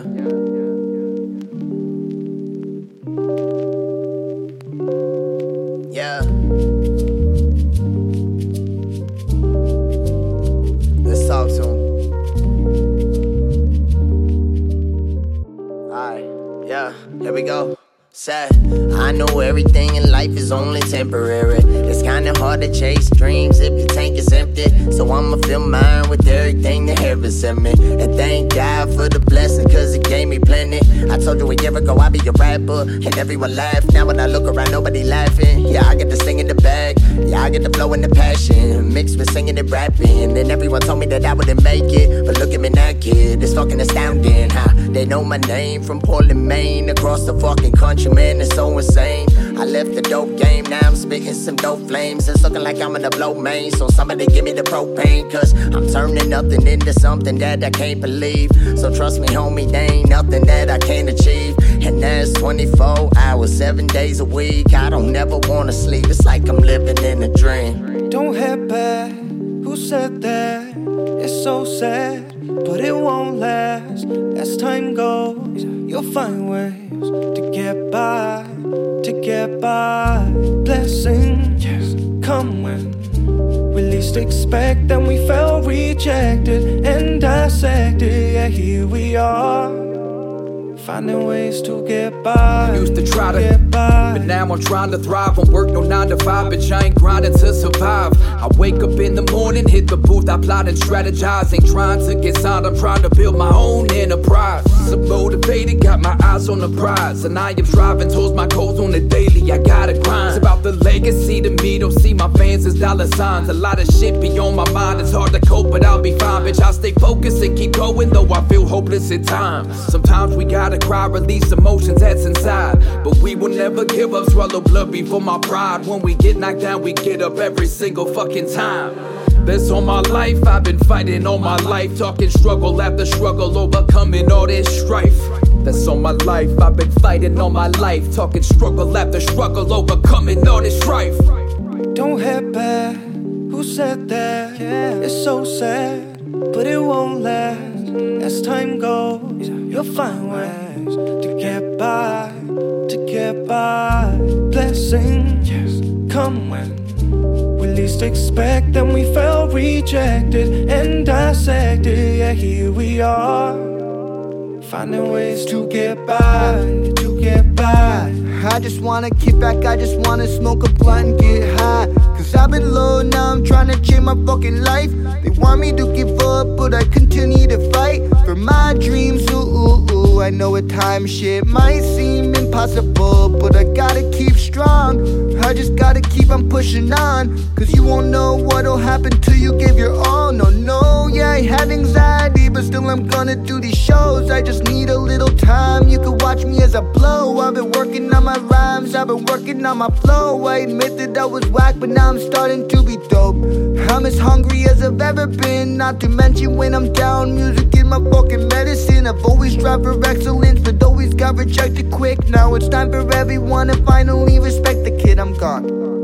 Yeah. Yeah. Let's talk to him. Alright, yeah, here we go. Sad. I know everything in life is only temporary. It's kinda hard to chase dreams if your tank is empty. So I'ma fill mine with everything that heaven sent me. And thank God for the blessing, cause it gave me plenty. I told you a year ago I'd be a rapper, and everyone laughed. Now when I look around, nobody laughing. Yeah, I get to sing in the bag. Yeah, I get the flow and the passion. Mixed with singing and rapping. And everyone told me that I wouldn't make it. But look at me now, kid. It's fucking astounding they know my name from Portland, Maine. Across the fucking country, man. It's so insane. I left the dope game, now I'm spitting some dope flames. It's looking like I'm gonna blow main. So somebody give me the propane, cause I'm turning nothing into something that I can't believe. So trust me, homie, there ain't nothing that I can't achieve. And that's 24 hours, seven days a week. I don't never wanna sleep, it's like I'm living in a dream. Don't head back. Who said that? It's so sad, but it won't last. As time goes, you'll find ways to get by, to get by. Blessings come when we least expect them. We felt rejected and dissected. Yeah, here we are. Finding ways to get by. Used to try to, get by. but now I'm trying to thrive. I'm work no nine to five, bitch. I ain't grinding to survive. I wake up in the morning, hit the booth, I plot and strategize. Ain't trying to get signed, I'm trying to build my own enterprise. So motivated, got my eyes on the prize, and I am striving towards my goals on the daily. I gotta grind. It's about the legacy to me. Don't see my fans as dollar signs. A lot of shit be on my mind. It's hard to cope, but I'll be fine, bitch. I'll stay focused and keep going, though I feel hopeless at times. Sometimes we gotta cry, release emotions that's inside. But we will never give up, swallow blood before my pride. When we get knocked down, we get up every single fucking time. That's all my life, I've been fighting all my life. Talking struggle after struggle, overcoming all this strife. That's all my life, I've been fighting all my life. Talking struggle after struggle, overcoming all this strife. Don't head back. Who said that? Yeah. It's so sad, but it won't last. As time goes, you'll find ways to get by, to get by. Blessings come when we least expect them. We felt rejected and dissected. Yeah, here we are, finding ways to get by, to get by. Just wanna kick back, I just wanna smoke a blunt and get high. Cause I've been low, now I'm trying to change my fucking life. They want me to give up, but I continue to fight for my dreams. Ooh, ooh, ooh. I know at times shit might seem impossible, but I gotta keep strong. I just gotta keep on pushing on. Cause you won't know what'll happen till you give your all. No, no, yeah, I have anxiety, but still I'm gonna do these shows. I just need a little time. You can watch me as I blow. I've been working on my rhymes, I've been working on my flow. I admit that I was whack, but now I'm starting to be dope. I'm as hungry as I've ever been. Not to mention when I'm down, music is my fucking medicine. I've always tried for excellence, but always got rejected quick. Now it's time for everyone to finally respect the kid. I'm gone.